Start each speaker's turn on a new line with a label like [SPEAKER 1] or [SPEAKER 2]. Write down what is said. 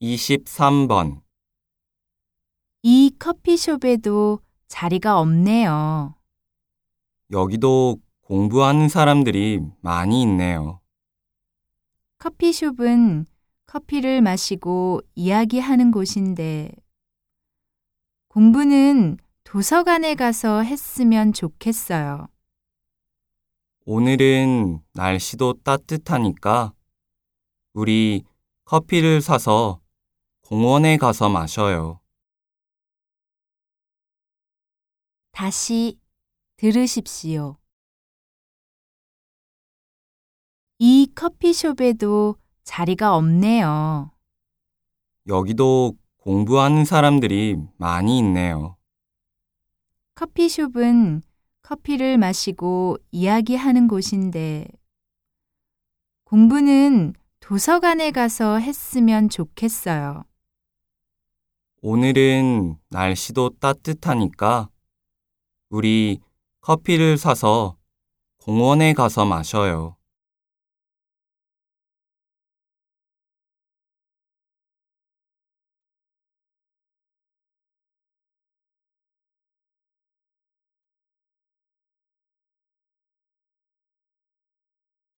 [SPEAKER 1] 23번.
[SPEAKER 2] 이 커피숍에도 자리가 없네요.
[SPEAKER 1] 여기도 공부하는 사람들이 많이 있네요.
[SPEAKER 2] 커피숍은 커피를 마시고 이야기하는 곳인데 공부는 도서관에 가서 했으면 좋겠어요.
[SPEAKER 1] 오늘은 날씨도 따뜻하니까 우리 커피를 사서 공원에 가서 마셔요.
[SPEAKER 2] 다시 들으십시오. 이 커피숍에도 자리가 없네요.
[SPEAKER 1] 여기도 공부하는 사람들이 많이 있네요.
[SPEAKER 2] 커피숍은 커피를 마시고 이야기하는 곳인데 공부는 도서관에 가서 했으면 좋겠어요.
[SPEAKER 1] 오늘은 날씨도 따뜻하니까 우리 커피를 사서 공원에 가서 마셔요.